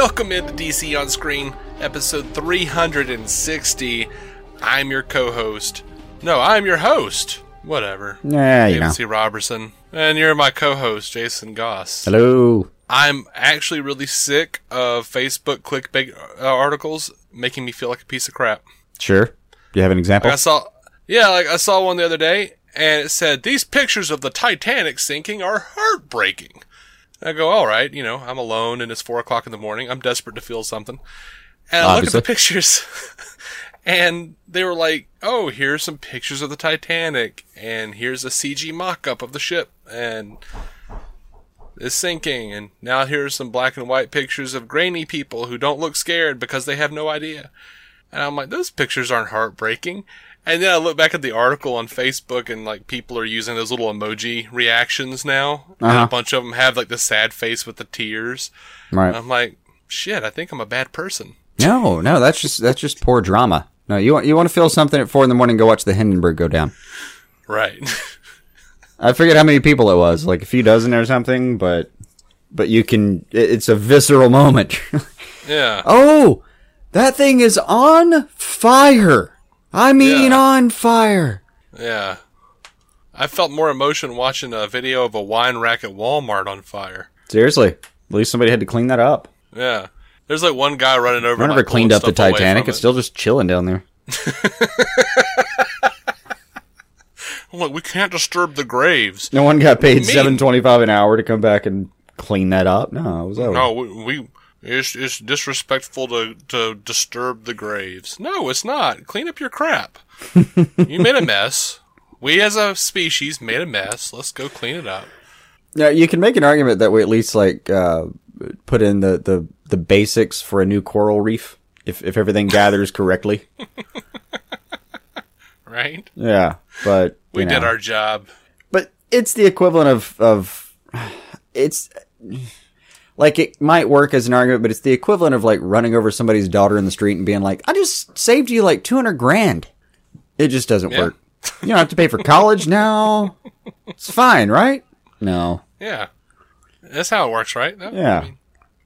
Welcome into DC on Screen, episode 360. I'm your co-host. No, I'm your host. Whatever. Yeah, you know. Roberson. And you're my co-host, Jason Goss. Hello. I'm actually really sick of Facebook clickbait uh, articles making me feel like a piece of crap. Sure. Do you have an example? Like I saw, yeah, like I saw one the other day, and it said these pictures of the Titanic sinking are heartbreaking. I go, all right, you know, I'm alone and it's four o'clock in the morning. I'm desperate to feel something, and I look at the pictures, and they were like, oh, here's some pictures of the Titanic, and here's a CG mock-up of the ship, and is sinking, and now here's some black and white pictures of grainy people who don't look scared because they have no idea. And I'm like, those pictures aren't heartbreaking. And then I look back at the article on Facebook and like people are using those little emoji reactions now. Uh-huh. a bunch of them have like the sad face with the tears. right. I'm like, shit, I think I'm a bad person. no, no, that's just that's just poor drama. No, you want you want to feel something at four in the morning? Go watch the Hindenburg go down. Right. I forget how many people it was, like a few dozen or something, but but you can. It, it's a visceral moment. yeah. oh, that thing is on fire. I mean, Yeah. on fire. Yeah. I felt more emotion watching a video of a wine rack at Walmart on fire. Seriously, at least somebody had to clean that up. Yeah. There's like one guy running over. I never like, cleaned up the Titanic. from It's it. still just chilling down there. I'm like, we can't disturb the graves. No one got paid seven twenty five an hour to come back and clean that up. No, it was over. No, we, we it's, it's disrespectful to, to disturb the graves. No, it's not. Clean up your crap. you made a mess. We as a species made a mess. Let's go clean it up. Yeah, you can make an argument that we at least like uh, put in the, the, the basics for a new coral reef if if everything gathers correctly. Right? Yeah, but We you did our job. But it's the equivalent of of it's like it might work as an argument, but it's the equivalent of like running over somebody's daughter in the street and being like, "I just saved you like two hundred grand." It just doesn't Yeah. work. You don't have to pay for college now. It's fine, right? No. Yeah. That's how it works, right? No? Yeah. I mean,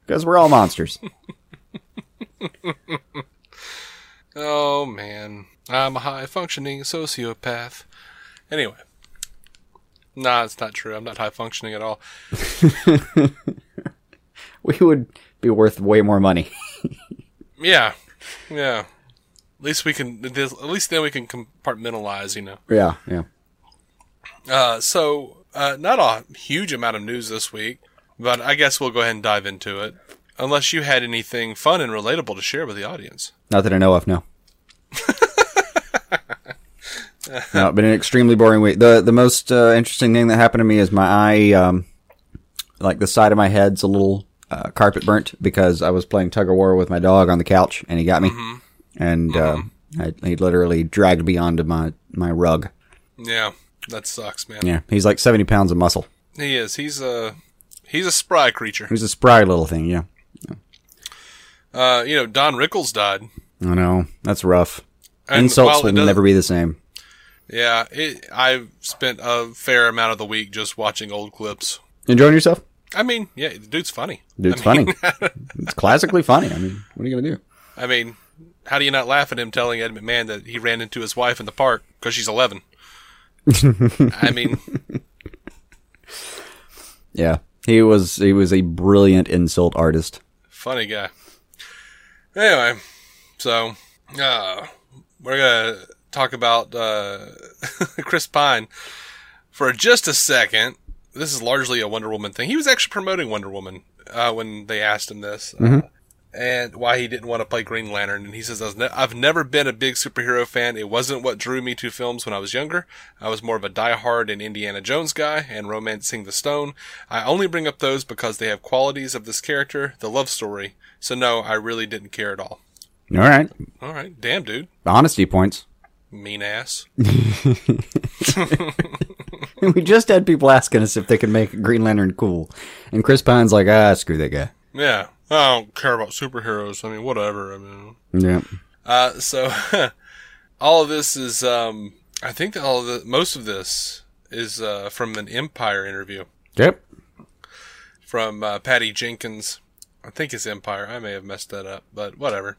Because we're all monsters. oh, man. I'm a high functioning sociopath. Anyway. Nah, it's not true. I'm not high functioning at all. we would be worth way more money. Yeah. Yeah. At least we can, at least then we can compartmentalize, you know. yeah, yeah. Uh, so, uh, not a huge amount of news this week, but I guess we'll go ahead and dive into it. Unless you had anything fun and relatable to share with the audience. Not that I know of, no. no, it's been an extremely boring week. The the most uh, interesting thing that happened to me is my eye, um, like the side of my head's a little uh, carpet burnt because I was playing tug of war with my dog on the couch and he got me, and uh, I, he literally dragged me onto my my rug. Yeah, that sucks, man. Yeah, he's like seventy pounds of muscle. He is. He's a, he's a spry creature. He's a spry little thing. Yeah, Uh, you know, Don Rickles died. I know that's rough. And Insults will never be the same. Yeah, it, I've spent a fair amount of the week just watching old clips. Enjoying yourself? I mean, yeah, the dude's funny. Dude's I mean, funny. it's classically funny. I mean, what are you gonna do? I mean, how do you not laugh at him telling Ed McMahon that he ran into his wife in the park because she's 11? I mean, Yeah, he was he was a brilliant insult artist. funny guy. Anyway, so uh, we're gonna talk about uh, Chris Pine for just a second. This is largely a Wonder Woman thing. He was actually promoting Wonder Woman uh, when they asked him this. Uh, and why he didn't want to play Green Lantern. And he says, "I've never been a big superhero fan. It wasn't what drew me to films when I was younger. I was more of a diehard and Indiana Jones guy and Romancing the Stone. I only bring up those because they have qualities of this character, the love story. So no, I really didn't care at all. All right, All right, damn dude, honesty points. mean ass. we just had people asking us if they could make Green Lantern cool, and Chris Pine's like, ah, screw that guy. Yeah, I don't care about superheroes. I mean, whatever. I mean, Yeah, Uh, so all of this is, um, I think that all of the, most of this is, uh, from an Empire interview yep. from, uh, Patty Jenkins. I think it's Empire. I may have messed that up, but whatever.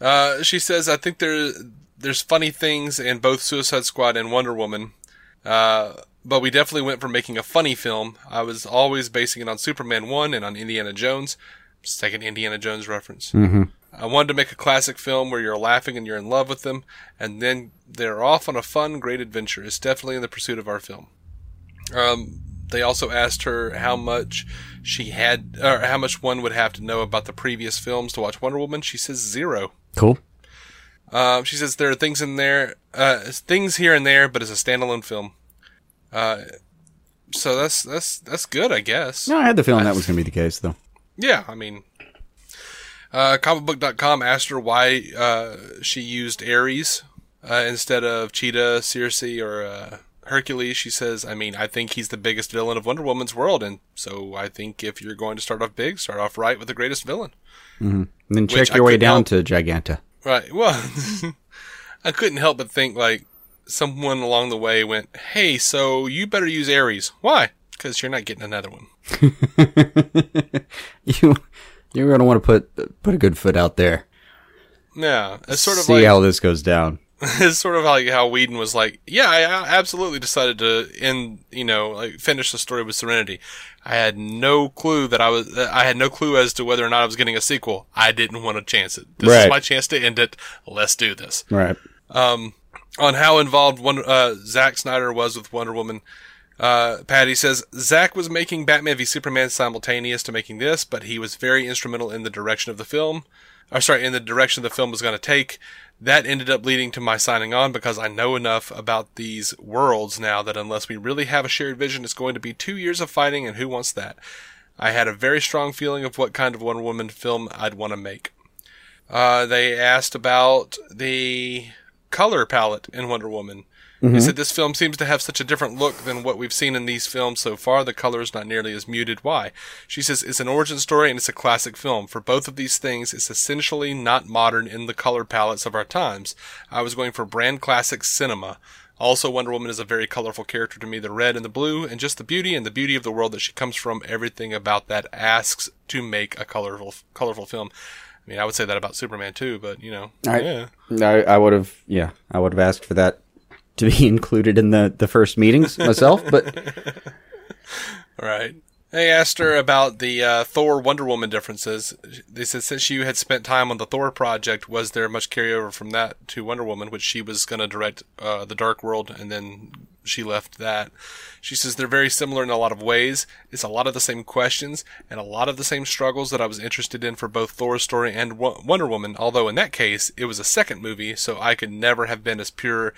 Uh, she says, I think there, there's funny things in both Suicide Squad and Wonder Woman. Uh, but we definitely went for making a funny film. I was always basing it on Superman 1 and on Indiana Jones. Second Indiana Jones reference. Mm-hmm. I wanted to make a classic film where you're laughing and you're in love with them, and then they're off on a fun, great adventure. It's definitely in the pursuit of our film. Um, they also asked her how much she had, or how much one would have to know about the previous films to watch Wonder Woman. She says zero. Cool. Um, she says there are things in there, uh, things here and there, but it's a standalone film. Uh, so that's that's that's good, I guess. No, I had the feeling that was going to be the case, though. Yeah, I mean, uh, comicbook.com asked her why uh, she used Ares uh, instead of Cheetah, Circe, or uh, Hercules. She says, I mean, I think he's the biggest villain of Wonder Woman's world, and so I think if you're going to start off big, start off right with the greatest villain. And then Which check I your way down help- to Giganta. Right. Well, I couldn't help but think like someone along the way went, "Hey, so you better use Ares. Why? Because you're not getting another one." you you're going to want to put put a good foot out there. Yeah, it's sort of See like how this goes down. it's sort of like how Whedon was like, "Yeah, I absolutely decided to end, you know, like finish the story with Serenity. I had no clue that I was, I had no clue as to whether or not I was getting a sequel. I didn't want to chance it. This Right. is my chance to end it. Let's do this." Right. um, on how involved one, uh, Zack Snyder was with Wonder Woman. Uh, Patty says Zack was making Batman v Superman simultaneous to making this, but he was very instrumental in the direction of the film. Or sorry, in the direction the film was going to take. That ended up leading to my signing on because I know enough about these worlds now that unless we really have a shared vision, it's going to be two years of fighting, and who wants that? I had a very strong feeling of what kind of Wonder Woman film I'd want to make. Uh, they asked about the color palette in Wonder Woman. Mm-hmm. Said this film seems to have such a different look than what we've seen in these films so far. The color is not nearly as muted. Why? She says it's an origin story and it's a classic film. For both of these things, it's essentially not modern in the color palettes of our times. I was going for brand classic cinema. Also, Wonder Woman is a very colorful character to me. The red and the blue, and just the beauty and the beauty of the world that she comes from. Everything about that asks to make a colorful, colorful film. I mean, I would say that about Superman too, but you know, I- yeah. I, I would have, yeah, I would have asked for that to be included in the, the first meetings myself, but Right. They asked her about the uh, Thor Wonder Woman differences. They said since you had spent time on the Thor project, was there much carryover from that to Wonder Woman, which she was going to direct uh, the Dark World, and then she left that. She says they're very similar in a lot of ways. It's a lot of the same questions and a lot of the same struggles that I was interested in for both Thor's story and Wo- Wonder Woman. Although in that case, it was a second movie, so I could never have been as pure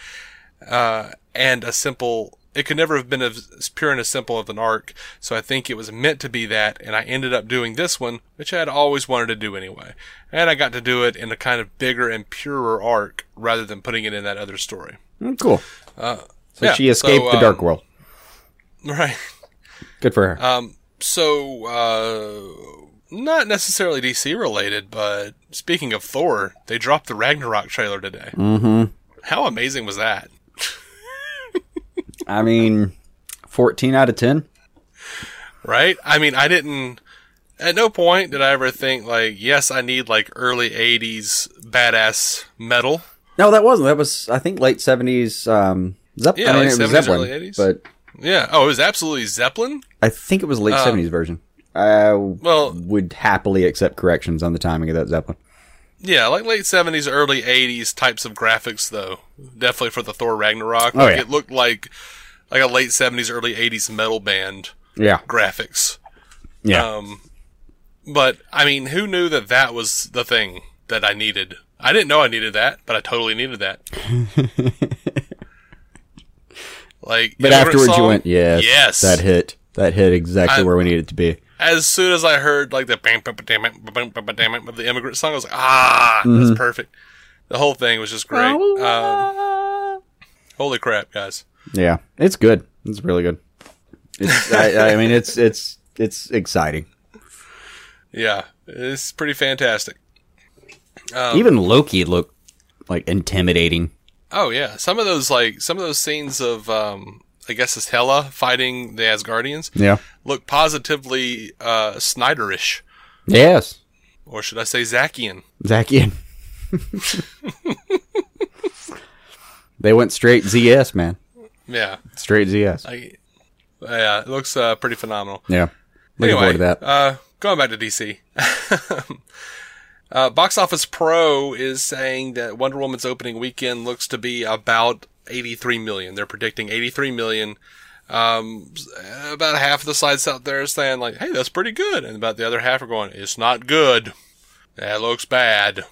uh, and a simple. It could never have been as pure and as simple of an arc. So I think it was meant to be that, and I ended up doing this one, which I had always wanted to do anyway. And I got to do it in a kind of bigger and purer arc rather than putting it in that other story. mm, cool. so Uh, yeah, she escaped so, the dark um, world. Right. Good for her. Um. So, uh, not necessarily DC related, but speaking of Thor, they dropped the Ragnarok trailer today. mm-hmm. How amazing was that? I mean, 14 out of 10. right? I mean, I didn't. At no point did I ever think like, yes, I need like early '80s badass metal. No, that wasn't. That was, I think, late 70s. Um, Zepp- Yeah, I mean, was 70s, Zeppelin, early 80s. but Yeah. Oh, it was absolutely Zeppelin. I think it was late Um, 70s version. I Well, would happily accept corrections on the timing of that Zeppelin. yeah, like late '70s, early '80s types of graphics, though. Definitely for the Thor Ragnarok. Oh, yeah. It looked like like a late '70s, early '80s metal band Yeah. graphics. Yeah. Um, but I mean, who knew that that was the thing that I needed? I didn't know I needed that, but I totally needed that. Like, but afterwards you went, yes, yes, that hit, that hit exactly I, where we needed to be. As soon as I heard like the bam bam bam bam bam bam of the immigrant song, I was like, ah, mm-hmm. that's perfect. The whole thing was just great. Um, holy crap, guys! Yeah, it's good. It's really good. It's, I, I mean, it's it's it's exciting. Yeah, it's pretty fantastic. Um, Even Loki looked like intimidating. Oh yeah, some of those like some of those scenes of um, I guess it's Hela fighting the Asgardians Yeah. look positively uh, Snyderish. Yes. or should I say Zachian? Zachian. they went straight ZS, man. Yeah, Straight ZS. I, yeah, it looks uh, pretty phenomenal. Yeah. Looking forward to that. Uh, going back to DC. uh, Box Office Pro is saying that Wonder Woman's opening weekend looks to be about 83 million. They're predicting 83 million. Um, about half of the sites out there are saying like, "Hey, that's pretty good," and about the other half are going, "It's not good. That looks bad."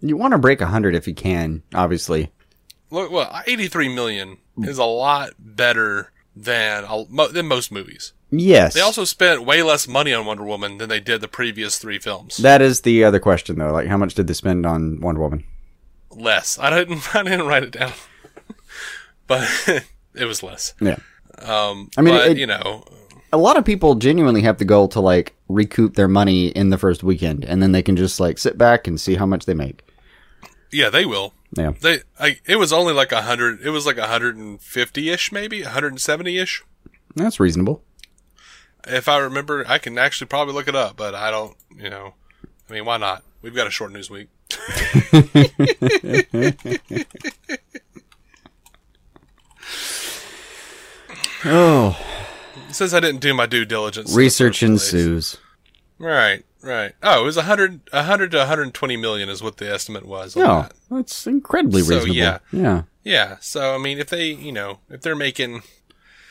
You want to break 100 if you can, obviously. Look, well, 83 million is a lot better than mo- than most movies. Yes. They also spent way less money on Wonder Woman than they did the previous three films. that is the other question, though. Like, how much did they spend on Wonder Woman? less. I didn't. I didn't write it down, but it was less. Yeah. Um, I mean, but, it- you know, A lot of people genuinely have the goal to, like, recoup their money in the first weekend, and then they can just, like, sit back and see how much they make. yeah, they will. Yeah. They, I, it was only like a hundred. It was like a hundred and fifty ish, maybe a hundred and seventy ish. That's reasonable. If I remember, I can actually probably look it up, but I don't. You know, I mean, why not? We've got a short news week. Oh. It says I didn't do my due diligence. Research ensues. place. Right, right. Oh, it was a hundred, a hundred to 120 million is what the estimate was. on No, that. that's incredibly So, reasonable. yeah. Yeah. Yeah. So I mean, if they, you know, if they're making,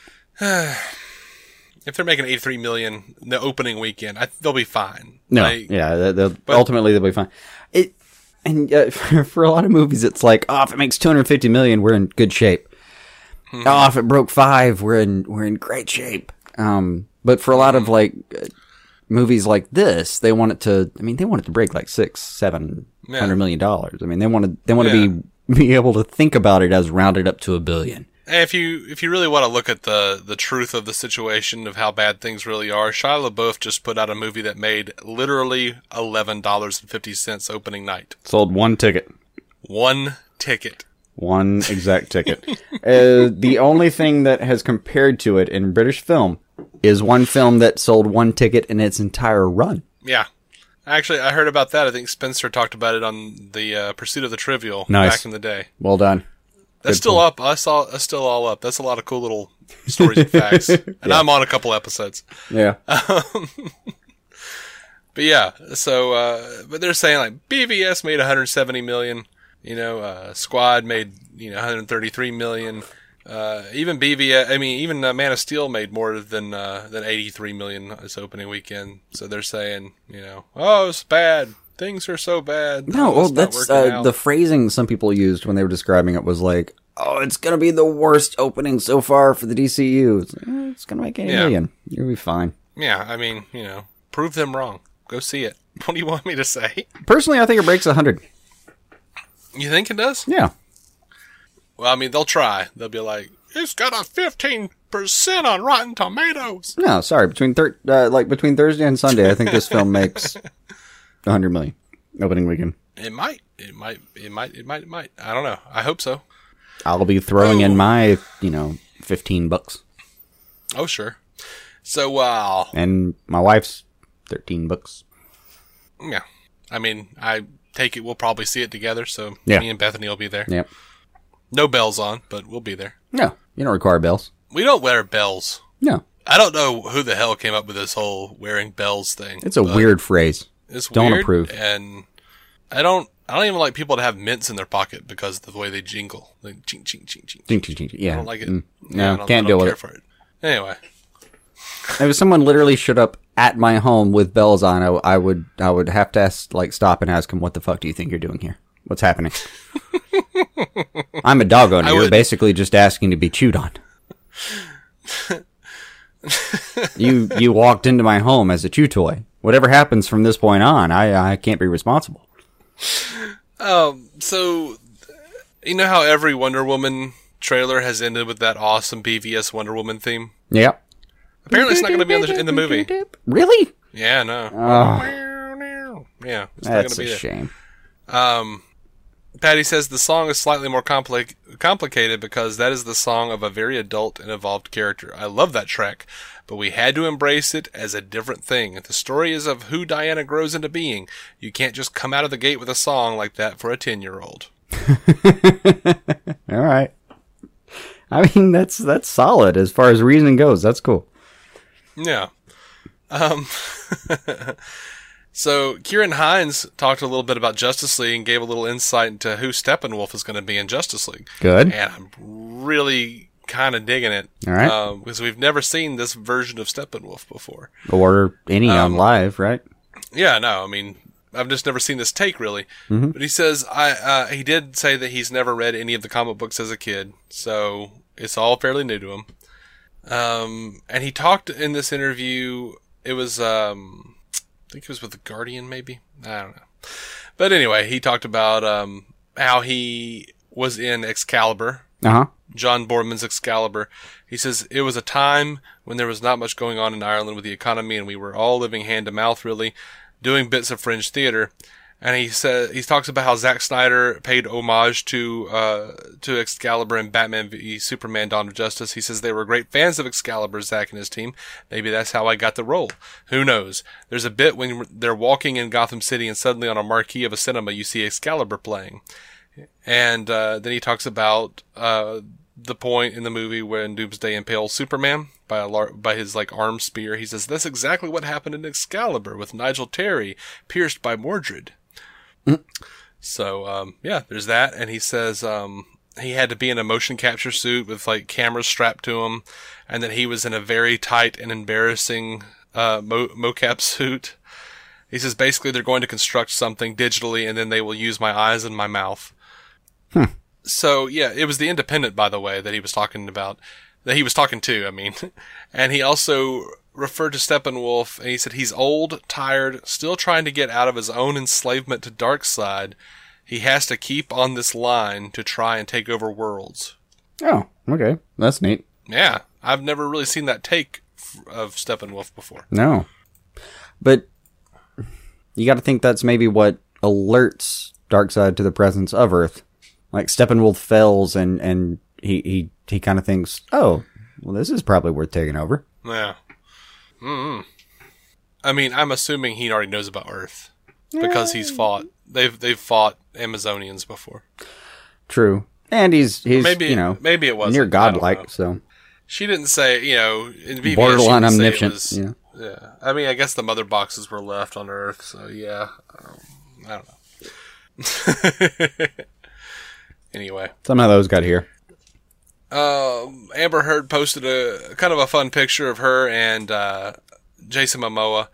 if they're making 83 million the opening weekend, I, they'll be fine. No, Like, yeah, they- they'll, But- ultimately they'll be fine. It and uh, for, for a lot of movies, it's like, oh, if it makes two hundred fifty million, we're in good shape. Hmm. Oh, if it broke five, we're in we're in great shape. Um, but for a lot Hmm. of like uh, movies like this, they want it to. I mean, they want it to break like six, seven Yeah. hundred million dollars. I mean, they want to they want to Yeah. be be able to think about it as rounded up to a billion. And if you if you really want to look at the the truth of the situation of how bad things really are, Shia LaBeouf just put out a movie that made literally eleven dollars and fifty cents opening night. Sold one ticket. One ticket. One exact ticket. uh, the only thing that has compared to it in British film is one film that sold one ticket in its entire run. Yeah. Actually, I heard about that. I think Spencer talked about it on the uh, Pursuit of the Trivial Nice. back in the day. Well done. That's still up. I saw. That's still all up. That's a lot of cool little stories and facts. And I'm on a couple episodes. Yeah. But yeah, so uh, but they're saying like BVS made 170 million. You know, uh, Squad made you know 133 million. Uh, even BVS, I mean, even uh, Man of Steel made more than uh, than 83 million this opening weekend. So they're saying, you know, oh, it's bad. Things are so bad. No, well, that's uh, the phrasing some people used when they were describing it was like, "Oh, it's gonna be the worst opening so far for the DCU. It's, like, eh, it's gonna make eighty Yeah. million. You'll be fine." yeah, I mean, you know, prove them wrong. Go see it. What do you want me to say? Personally, I think it breaks hundred. You think it does? Yeah. Well, I mean, they'll try. They'll be like, it's got a 15% on Rotten Tomatoes. No, sorry. Between thir- uh, like between Thursday and Sunday, I think this film makes hundred million opening weekend. It might. It might. It might. It might. It might. I don't know. I hope so. I'll be throwing Oh. in my, you know, fifteen bucks, Oh, sure. So, uh, and my wife's thirteen bucks. yeah. I mean, I take it we'll probably see it together. So Yeah. me and Bethany will be there. Yep. No bells on, but we'll be there. No, you don't require bells. We don't wear bells. No, I don't know who the hell came up with this whole wearing bells thing. it's a weird phrase. It's don't weird, approve. And I don't. I don't even like people to have mints in their pocket because of the way they jingle. Like ching ching ching ching. Ching, ching, ching. Yeah. I don't like it. Mm. Yeah, No, don't- can't deal with it. it. Anyway, If someone literally showed up at my home with bells on, I, I would I would have to ask, like stop and ask him, "What the fuck do you think you're doing here? What's happening?" I'm a dog owner. I You're would- basically just asking to be chewed on. you you walked into my home as a chew toy. Whatever happens from this point on, I I can't be responsible. um, so you know how every Wonder Woman trailer has ended with that awesome BVS Wonder Woman theme. Yep. Apparently, it's not going to be on the, in the movie. Really? Yeah, no. Oh, Yeah, it's not going that's to a be there. shame. Um, Patty says the song is slightly more compli- complicated because that is the song of a very adult and evolved character. I love that track, but we had to embrace it as a different thing. The story is of who Diana grows into being. You can't just come out of the gate with a song like that for a 10 year old. All right. I mean, that's that's solid as far as reasoning goes. That's cool. Yeah. Um, so Ciaran Hinds talked a little bit about Justice League and gave a little insight into who Steppenwolf is going to be in Justice League. Good. And I'm really kind of digging it. All right. Um, because we've never seen this version of Steppenwolf before. Or any on live, right? Yeah, no, I mean, I've just never seen this take really. But he says I uh, he did say that he's never read any of the comic books as a kid, so it's all fairly new to him. Um, and he talked in this interview. It was um, I think it was with the Guardian, maybe I don't know. But anyway, he talked about um how he was in Excalibur, Uh huh. John Boorman's Excalibur. He says it was a time when there was not much going on in Ireland with the economy, and we were all living hand to mouth, really, doing bits of fringe theater. And he said he talks about how Zack Snyder paid homage to uh, to Excalibur and Batman v Superman: Dawn of Justice. He says they were great fans of Excalibur, Zack and his team. Maybe that's how I got the role. Who knows? There's a bit when they're walking in Gotham City, and suddenly on a marquee of a cinema, you see Excalibur playing. And uh, then he talks about uh, the point in the movie when Doomsday impales Superman by a lar- by his like arm spear. He says that's exactly what happened in Excalibur with Nigel Terry pierced by Mordred. So um, yeah, there's that, and he says um, he had to be in a motion capture suit with like cameras strapped to him, and that he was in a very tight and embarrassing uh, mo- mocap suit. He says basically they're going to construct something digitally, and then they will use my eyes and my mouth. So yeah, it was the Independent, by the way, that he was talking about. That he was talking to, I mean, and he also referred to Steppenwolf, and he said he's old, tired, still trying to get out of his own enslavement to Darkseid. He has to keep on this line to try and take over worlds. Oh, okay. That's neat. Yeah, I've never really seen that take of Steppenwolf before. No. But you got to think that's maybe what alerts Darkseid to the presence of Earth. Like Steppenwolf fails and and he he he kind of thinks, "Oh, well this is probably worth taking over." Yeah. Mm I mean, I'm assuming he already knows about Earth because he's fought. They've they've fought Amazonians before. True. And he's he's Maybe you know maybe it was near godlike, so She didn't say, you know, in BVS, borderline she didn't say it omniscient, was- know. Yeah, I mean, I guess the mother boxes were left on Earth, so yeah, um, I don't know. anyway, Somehow those got here. Um, Amber Heard posted a kind of a fun picture of her and uh, Jason Momoa.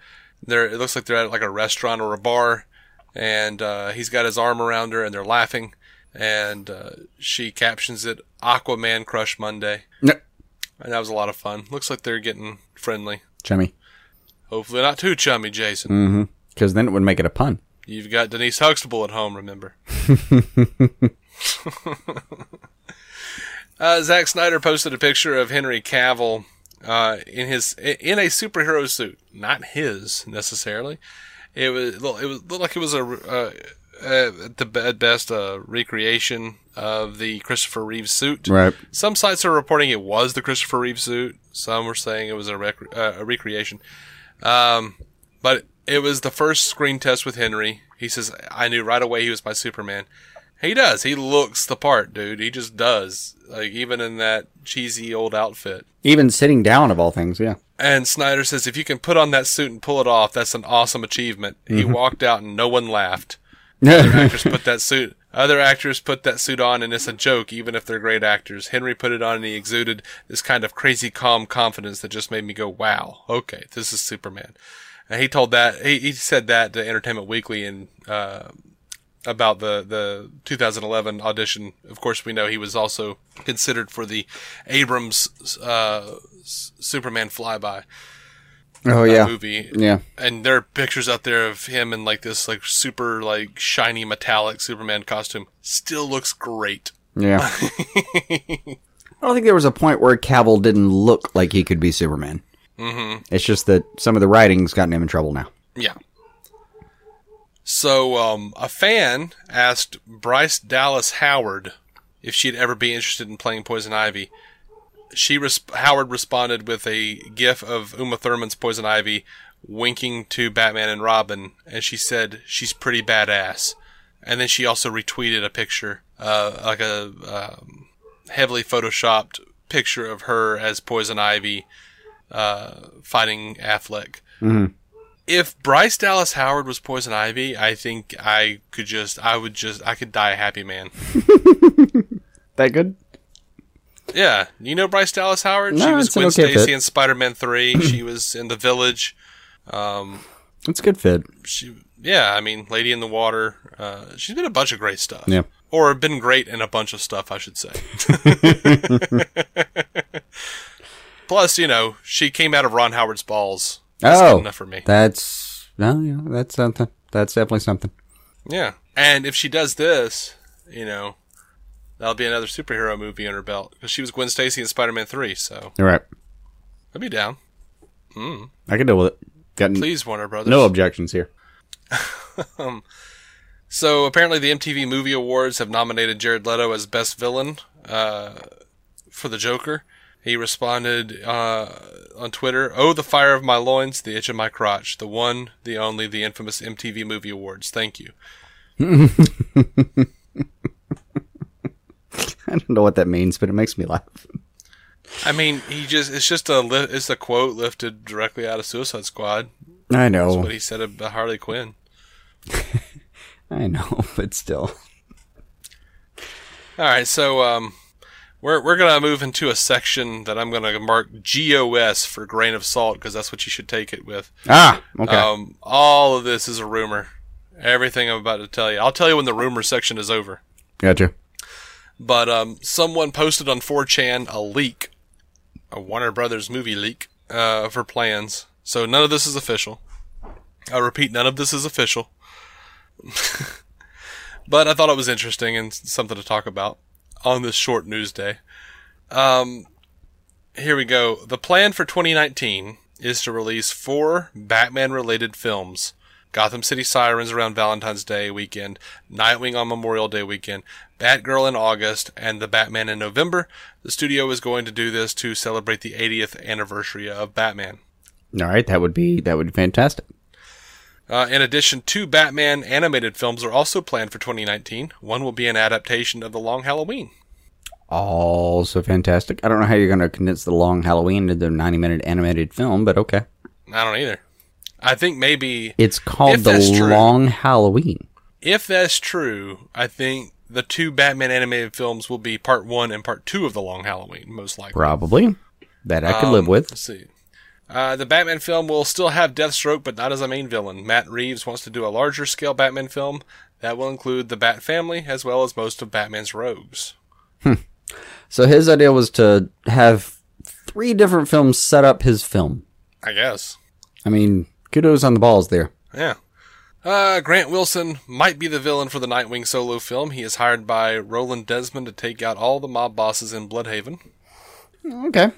They're, it looks like they're at like a restaurant or a bar, and uh, he's got his arm around her, and they're laughing. And uh, she captions it "Aquaman Crush Monday," No. and that was a lot of fun. Looks like they're getting friendly. Chummy. Hopefully not too chummy, Jason. Mm-hmm. Because then it would make it a pun. You've got Denise Huxtable at home, remember? uh, Zack Snyder posted a picture of Henry Cavill uh, in his in a superhero suit, not his necessarily. It was it was looked like it was a uh, at the at best a recreation of the Christopher Reeve suit. Right. Some sites are reporting it was the Christopher Reeve suit. Some were saying it was a, rec- uh, a recreation. Um, but it was the first screen test with Henry. He says, I knew right away he was my Superman. He does. He looks the part, dude. He just does. Like, even in that cheesy old outfit. Even sitting down of all things, yeah. And Snyder says, if you can put on that suit and pull it off, that's an awesome achievement. He walked out and no one laughed. Other actors put that suit. Other actors put that suit on, and it's a joke, even if they're great actors. Henry put it on, and he exuded this kind of crazy, calm confidence that just made me go, "Wow, okay, this is Superman." And he told that he, he said that to Entertainment Weekly and uh, about the the 2011 audition. Of course, we know he was also considered for the Abrams uh, Superman flyby oh yeah. movie Yeah. and there are pictures out there of him in like this like super like shiny metallic Superman costume. Still looks great. Yeah. I don't think there was a point where Cavill didn't look like he could be Superman. Mm-hmm. It's just that some of the writing's gotten him in trouble now. Yeah. So, um, a fan asked Bryce Dallas Howard if she'd ever be interested in playing Poison Ivy. She res- Howard responded with a gif of Uma Thurman's Poison Ivy winking to Batman and Robin, and she said she's pretty badass. And then she also retweeted a picture, uh, like a um, heavily photoshopped picture of her as Poison Ivy uh, fighting Affleck. If Bryce Dallas Howard was Poison Ivy, I think I could just, I would just, I could die a happy man. That good? Yeah, you know Bryce Dallas Howard. she No, was it's an Gwen okay Stacy in Spider Man Three. she was in The Village. Um, It's a good fit. she, yeah, I mean, Lady in the Water. Uh, she's been a bunch of great stuff. Yeah. or been great in a bunch of stuff, I should say. Plus, you know, she came out of Ron Howard's balls. That's oh, enough for me. That's no, yeah, that's something. That's definitely something. Yeah. And if she does this, you know, that'll be another superhero movie in her belt because she was Gwen Stacy in Spider Man Three. So You're right. I'd be down. I can deal with it. Got Please, Warner Brothers. no objections here. So apparently, the MTV Movie Awards have nominated Jared Leto as best villain uh, for the Joker. He responded uh, on Twitter, "Oh, the fire of my loins, the itch of my crotch, the one, the only, the infamous MTV Movie Awards. Thank you." I don't know what that means, but it makes me laugh. I mean, he just—it's just a li- it's a quote lifted directly out of Suicide Squad. I know That's What he said about Harley Quinn. I know, but still. All right, so um, we're we're gonna move into a section that I'm gonna mark GOS for grain of salt because that's what you should take it with. Ah, okay. Um, all of this is a rumor. Everything I'm about to tell you, I'll tell you when the rumor section is over. gotcha. But um, someone posted on 4chan a leak, a Warner Brothers movie leak uh, for plans. So none of this is official. I repeat, none of this is official. but I thought it was interesting and something to talk about on this short news day. Um, here we go. The plan for 2019 is to release four Batman-related films. Gotham City Sirens around Valentine's Day weekend, Nightwing on Memorial Day weekend, Batgirl in August, and The Batman in November. The studio is going to do this to celebrate the 80th anniversary of Batman. All right, that would be that would be fantastic. Uh, in addition, two Batman animated films are also planned for 2019. One will be an adaptation of The Long Halloween. Also fantastic. I don't know how you're going to condense the long Halloween into a 90 minute animated film, but okay. I don't either. I think maybe It's called the true. Long Halloween. if that's true, I think the two Batman animated films will be part one and part two of The Long Halloween, most likely. Probably. That I could live Um, with. Let's see. Uh, the Batman film will still have Deathstroke, but not as a main villain. Matt Reeves wants to do a larger scale Batman film that will include the Bat family as well as most of Batman's rogues. So his idea was to have three different films set up his film. I guess. I mean, kudos on the balls there. Yeah. Uh, Grant Wilson might be the villain for the Nightwing solo film. He is hired by Roland Desmond to take out all the mob bosses in Blüdhaven. Okay.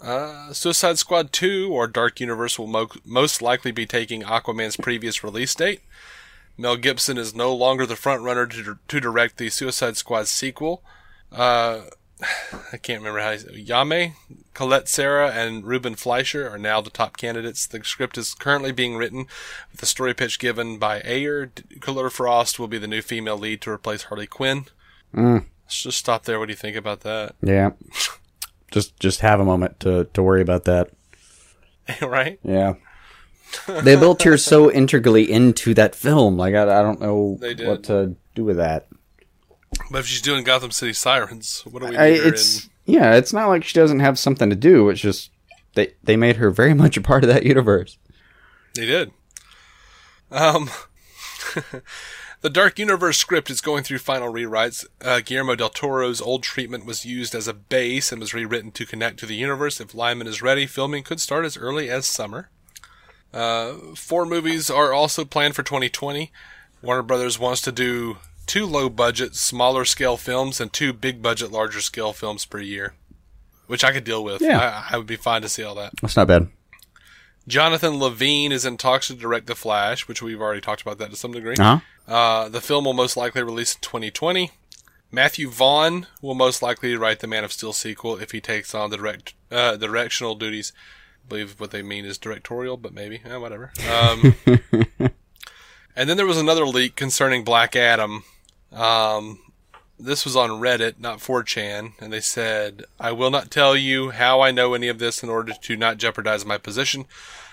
Uh, Suicide Squad 2 or Dark Universe will mo- most likely be taking Aquaman's previous release date. Mel Gibson is no longer the frontrunner to, to direct the Suicide Squad sequel. Uh, I can't remember how Jaume, Colette Sarah, and Ruben Fleischer are now the top candidates. The script is currently being written with the story pitch given by Ayer. Killer Frost will be the new female lead to replace Harley Quinn. Mm. Let's just stop there. What do you think about that? Yeah. just just have a moment to to worry about that. right? Yeah. they built her so integrally into that film. Like I, I don't know what to do with that. But if she's doing Gotham City Sirens, what do we I, need her it's yeah, it's not like she doesn't have something to do. It's just they they made her very much a part of that universe. They did. Um, the Dark Universe script is going through final rewrites. Uh, Guillermo del Toro's old treatment was used as a base and was rewritten to connect to the universe. If Liman is ready, filming could start as early as summer. Uh, four movies are also planned for 2020. Warner Brothers wants to do two low budget, smaller scale films and two big budget, larger scale films per year, which I could deal with. Yeah. I, I would be fine to see all that. That's not bad. Jonathan Levine is in talks to direct The Flash, which we've already talked about that to some degree. Huh? Uh, the film will most likely release in 2020. Matthew Vaughn will most likely write the Man of Steel sequel if he takes on the direct uh, directional duties. I believe what they mean is directorial, but maybe eh, whatever. Um, and then there was another leak concerning Black Adam. Um, this was on Reddit, not 4chan, and they said, "I will not tell you how I know any of this in order to not jeopardize my position."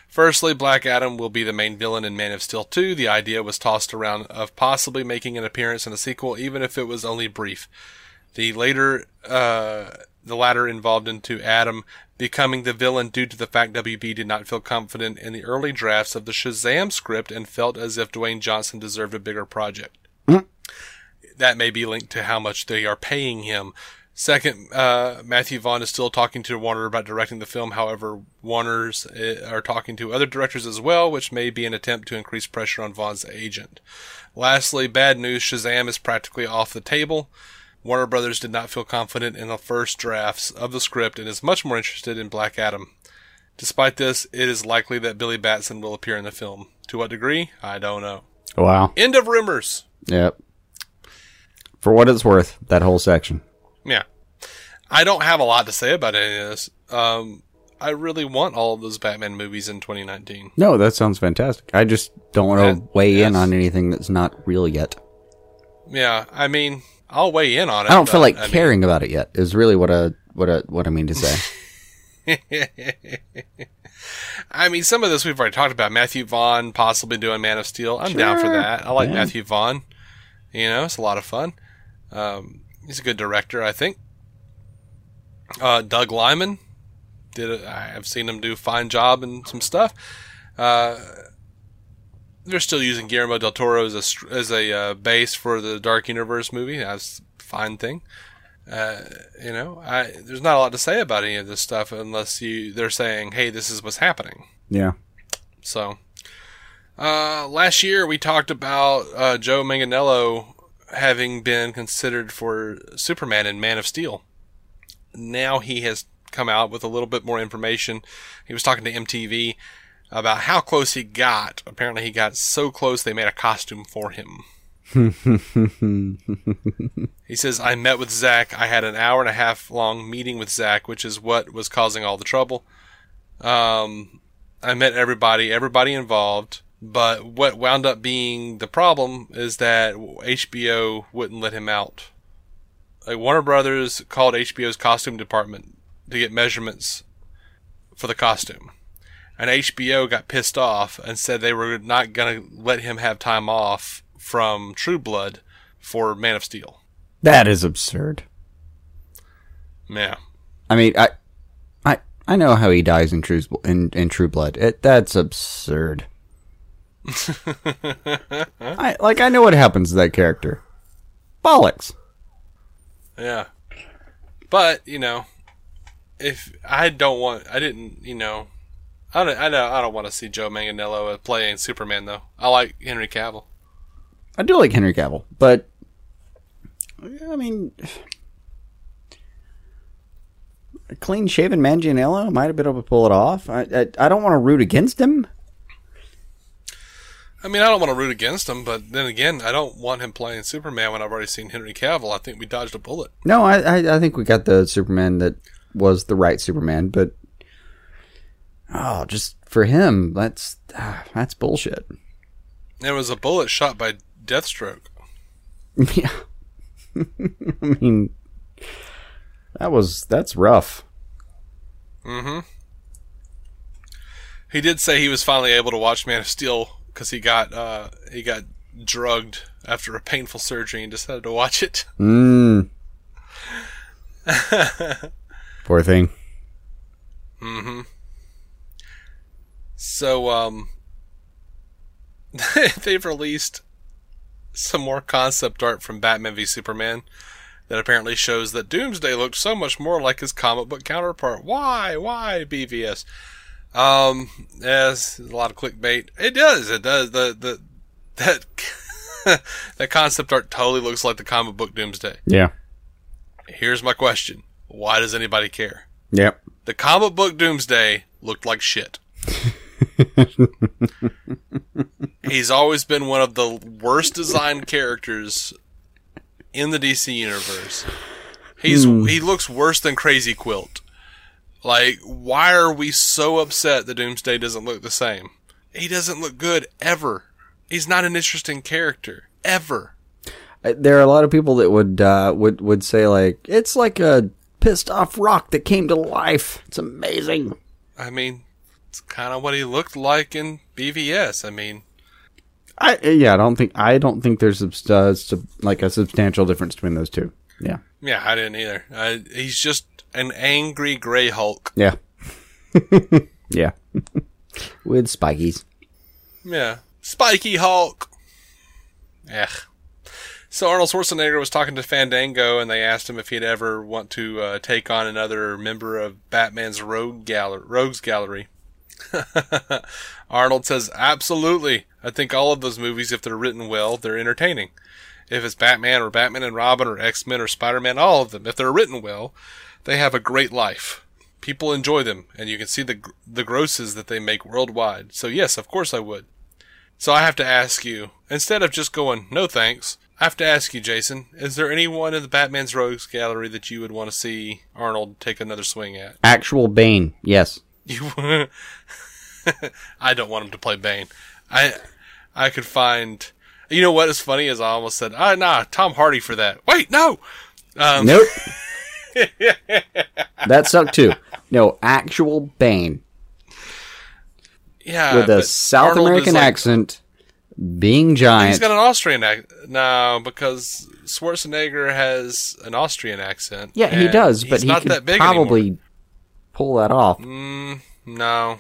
Firstly, Black Adam will be the main villain in Man of Steel 2. The idea was tossed around of possibly making an appearance in a sequel, even if it was only brief. The later, uh, the latter involved into Adam becoming the villain due to the fact WB did not feel confident in the early drafts of the Shazam script and felt as if Dwayne Johnson deserved a bigger project. That may be linked to how much they are paying him. Second, uh, Matthew Vaughn is still talking to Warner about directing the film. However, Warner's uh, are talking to other directors as well, which may be an attempt to increase pressure on Vaughn's agent. Lastly, bad news: Shazam is practically off the table. Warner Brothers did not feel confident in the first drafts of the script and is much more interested in Black Adam. Despite this, it is likely that Billy Batson will appear in the film. To what degree? I don't know. Wow. End of rumors. Yep. For what it's worth, that whole section. Yeah. I don't have a lot to say about any of this. Um, I really want all of those Batman movies in 2019. No, that sounds fantastic. I just don't want to weigh in on anything that's not real yet. Yeah, I mean, I'll weigh in on it. I don't feel like I mean- caring about it yet. Is really what I what I what I mean to say. I mean, some of this we've already talked about. Matthew Vaughn possibly doing Man of Steel. I'm down for that. I like Yeah. Matthew Vaughn. You know, it's a lot of fun. Um, he's a good director, I think. Uh, Doug Liman did. A, I've seen him do a fine job and some stuff. Uh, they're still using Guillermo del Toro as a as a uh, base for the Dark Universe movie. That's a fine thing. Uh, you know, I there's not a lot to say about any of this stuff unless you they're saying, "Hey, this is what's happening." Yeah. So, uh, last year we talked about uh, Joe Manganiello having been considered for Superman and Man of Steel. Now he has come out with a little bit more information. He was talking to MTV about how close he got. Apparently, he got so close they made a costume for him. He says, I met with Zack. I had an hour and a half long meeting with Zack, which is what was causing all the trouble. Um, I met everybody, everybody involved. But what wound up being the problem is that HBO wouldn't let him out. Like Warner Brothers called HBO's costume department to get measurements for the costume. And HBO got pissed off and said they were not going to let him have time off from True Blood for Man of Steel. That is absurd. Yeah. I mean, I I I know how he dies in True in, in True Blood. It, that's absurd. I like I know what happens to that character. Bollocks. Yeah. But, you know, if I don't want, I didn't, you know, I don't, I don't, I don't want to see Joe Manganiello uh, playing Superman though. I like Henry Cavill. I do like Henry Cavill, but I mean, a clean shaven Manganiello might have been able to pull it off. I I, I don't want to root against him. I mean, I don't want to root against him, but then again, I don't want him playing Superman when I've already seen Henry Cavill. I think we dodged a bullet. No, I, I I think we got the Superman that was the right Superman, but oh, just for him, that's ah, that's bullshit. There was a bullet shot by Deathstroke. yeah, I mean, that was that's rough. Mm-hmm. He did say he was finally able to watch Man of Steel because he got uh, he got drugged after a painful surgery and decided to watch it. Mm. Poor thing. Mm-hmm. So, um, they've released some more concept art from Batman v Superman that apparently shows that Doomsday looked so much more like his comic book counterpart. Why? Why BVS? Um, yes, there's a lot of clickbait. It does. It does. The the that that concept art totally looks like the comic book Doomsday. Yeah. Here's my question: Why does anybody care? Yep. The comic book Doomsday looked like shit. He's always been one of the worst designed characters in the DC universe. He's he looks worse than Crazy Quilt. Like, why are we so upset that Doomsday doesn't look the same? He doesn't look good ever. He's not an interesting character ever. Uh, There are a lot of people that would uh, would would say like it's like a pissed off rock that came to life. It's amazing. I mean, it's kind of what he looked like in BVS. I mean, I yeah, I don't think I don't think there's uh, like a substantial difference between those two. Yeah, yeah, I didn't either. I, he's just an angry gray Hulk. yeah, yeah, with spikies. Yeah. Spiky Hulk. Ugh. So Arnold Schwarzenegger was talking to Fandango, and they asked him if he'd ever want to uh, take on another member of Batman's Rogue Gallery, Rogues Gallery. Arnold says, "Absolutely. I think all of those movies, if they're written well, they're entertaining. If it's Batman or Batman and Robin or X Men or Spider Man, all of them, if they're written well, they have a great life. People enjoy them, and you can see the the grosses that they make worldwide. So yes, of course I would." So I have to ask you, instead of just going, no thanks, I have to ask you, Jason, is there anyone in the Batman's Rogues Gallery that you would want to see Arnold take another swing at? Actual Bane, yes. You, I don't want him to play Bane. I, I could find, you know what is funny is I almost said, ah, nah, Tom Hardy for that. Wait, no! Um, Nope. that sucked too. No, actual Bane yeah, with a South Arnold American like- accent, being giant. He's got an Austrian accent. No, because Schwarzenegger has an Austrian accent. yeah, he does, but he not could that big probably anymore. pull that off. Mm, no.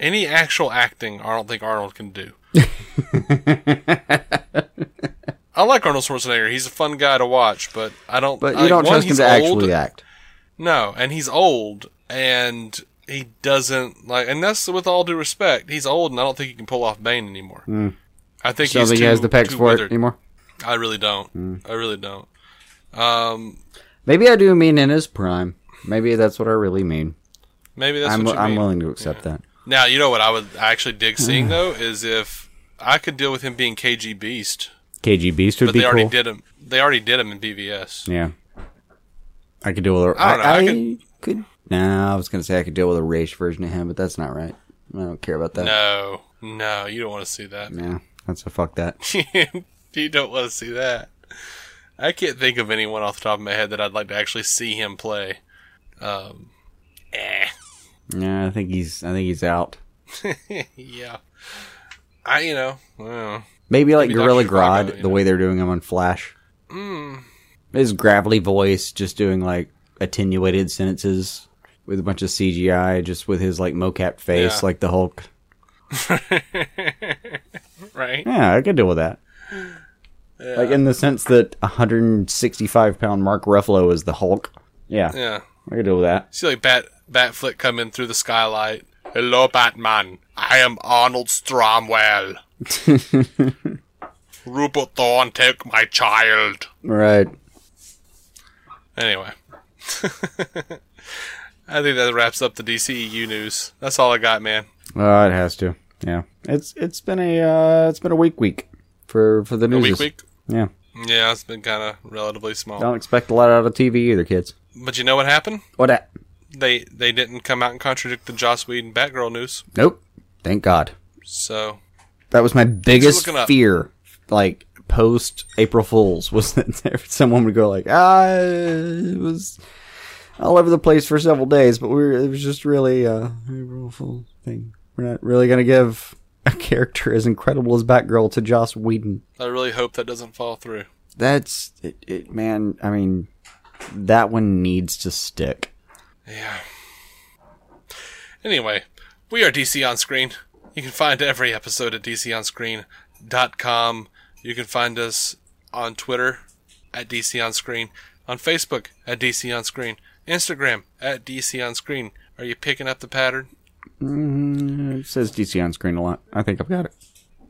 Any actual acting, I don't think Arnold can do. I like Arnold Schwarzenegger. He's a fun guy to watch, but I don't. But I- you don't one, trust him to old. actually act. No, and he's old, and he doesn't like. And that's with all due respect. He's old, and I don't think he can pull off Bane anymore. I think So he's too, he has the pecs for it anymore. I really don't. I really don't. Um, Maybe I do mean in his prime. Maybe that's what I really mean. maybe that's I'm what you I'm mean. willing to accept that. Now, you know what I would actually dig seeing though is if I could deal with him being KG Beast, KG Beast would but be they already cool. did him. They already did him in BVS. Yeah. I could deal with a. I don't know, I I, could- could. Nah, I was gonna say I could deal with a race version of him, but that's not right. I don't care about that. No, no, you don't want to see that. Yeah, that's a fuck that. you don't want to see that. I can't think of anyone off the top of my head that I'd like to actually see him play. Um, eh, Yeah, I think he's. I think he's out. yeah. I, you know, well, Maybe like Maybe Gorilla Grodd, you the know. way they're doing him on Flash. mm, His gravelly voice, just doing like attenuated sentences with a bunch of CGI, just with his like mocap face, Yeah. like the Hulk. right? Yeah, I could deal with that. Yeah. Like in the sense that 165 pound Mark Ruffalo is the Hulk. Yeah, yeah. I could deal with that. See like Bat Batfleck come in through the skylight. Hello, Batman. I am Arnold Stromwell. Rupert Thorne, take my child. Right. Anyway. I think that wraps up the DCEU news. That's all I got, man. Uh, it has to. Yeah, it's it's been a uh, it's been a week week for for the A news. week week. Yeah, Yeah, it's been kind of relatively small. don't expect a lot out of TV either, kids. But you know what happened? What? At? They they didn't come out and contradict the Joss Whedon Batgirl news. Nope. Thank God. So That was my biggest fear. Like post April Fools was that someone would go like, ah, it was all over the place for several days, but we were, it was just really uh, April Fool thing. We're not really gonna give a character as incredible as Batgirl to Joss Whedon. I really hope that doesn't fall through. That's it, it man. I mean, that one needs to stick. Yeah. Anyway, we are DC on Screen. You can find every episode at DCOnScreen.com. You can find us on Twitter at DC on Screen, on Facebook at DC on Screen, Instagram at DC on Screen. Are you picking up the pattern? Mm, it says DC on screen a lot. I think I've got it.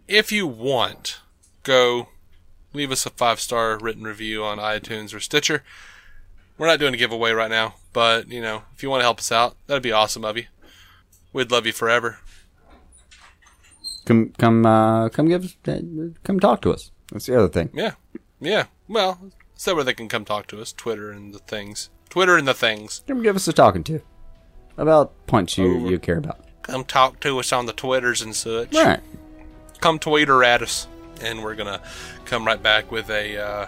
If you want, go leave us a five star written review on iTunes or Stitcher. We're not doing a giveaway right now, but you know, if you want to help us out, that'd be awesome of you. We'd love you forever. Come come uh, come give us uh, come talk to us. That's the other thing. Yeah. Yeah. Well, so where they can come talk to us. Twitter and the things. Twitter and the things. Come give us a talking to about points you Over. you care about. Come talk to us on the Twitters and such. Right. Come Twitter at us. And we're going to come right back with a uh,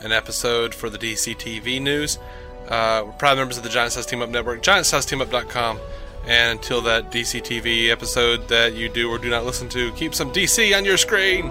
an episode for the DC TV news. Uh, we're proud members of the Giant Size Team Up Network, giantsizesteamup.com. And until that DC TV episode that you do or do not listen to, keep some DC on your screen.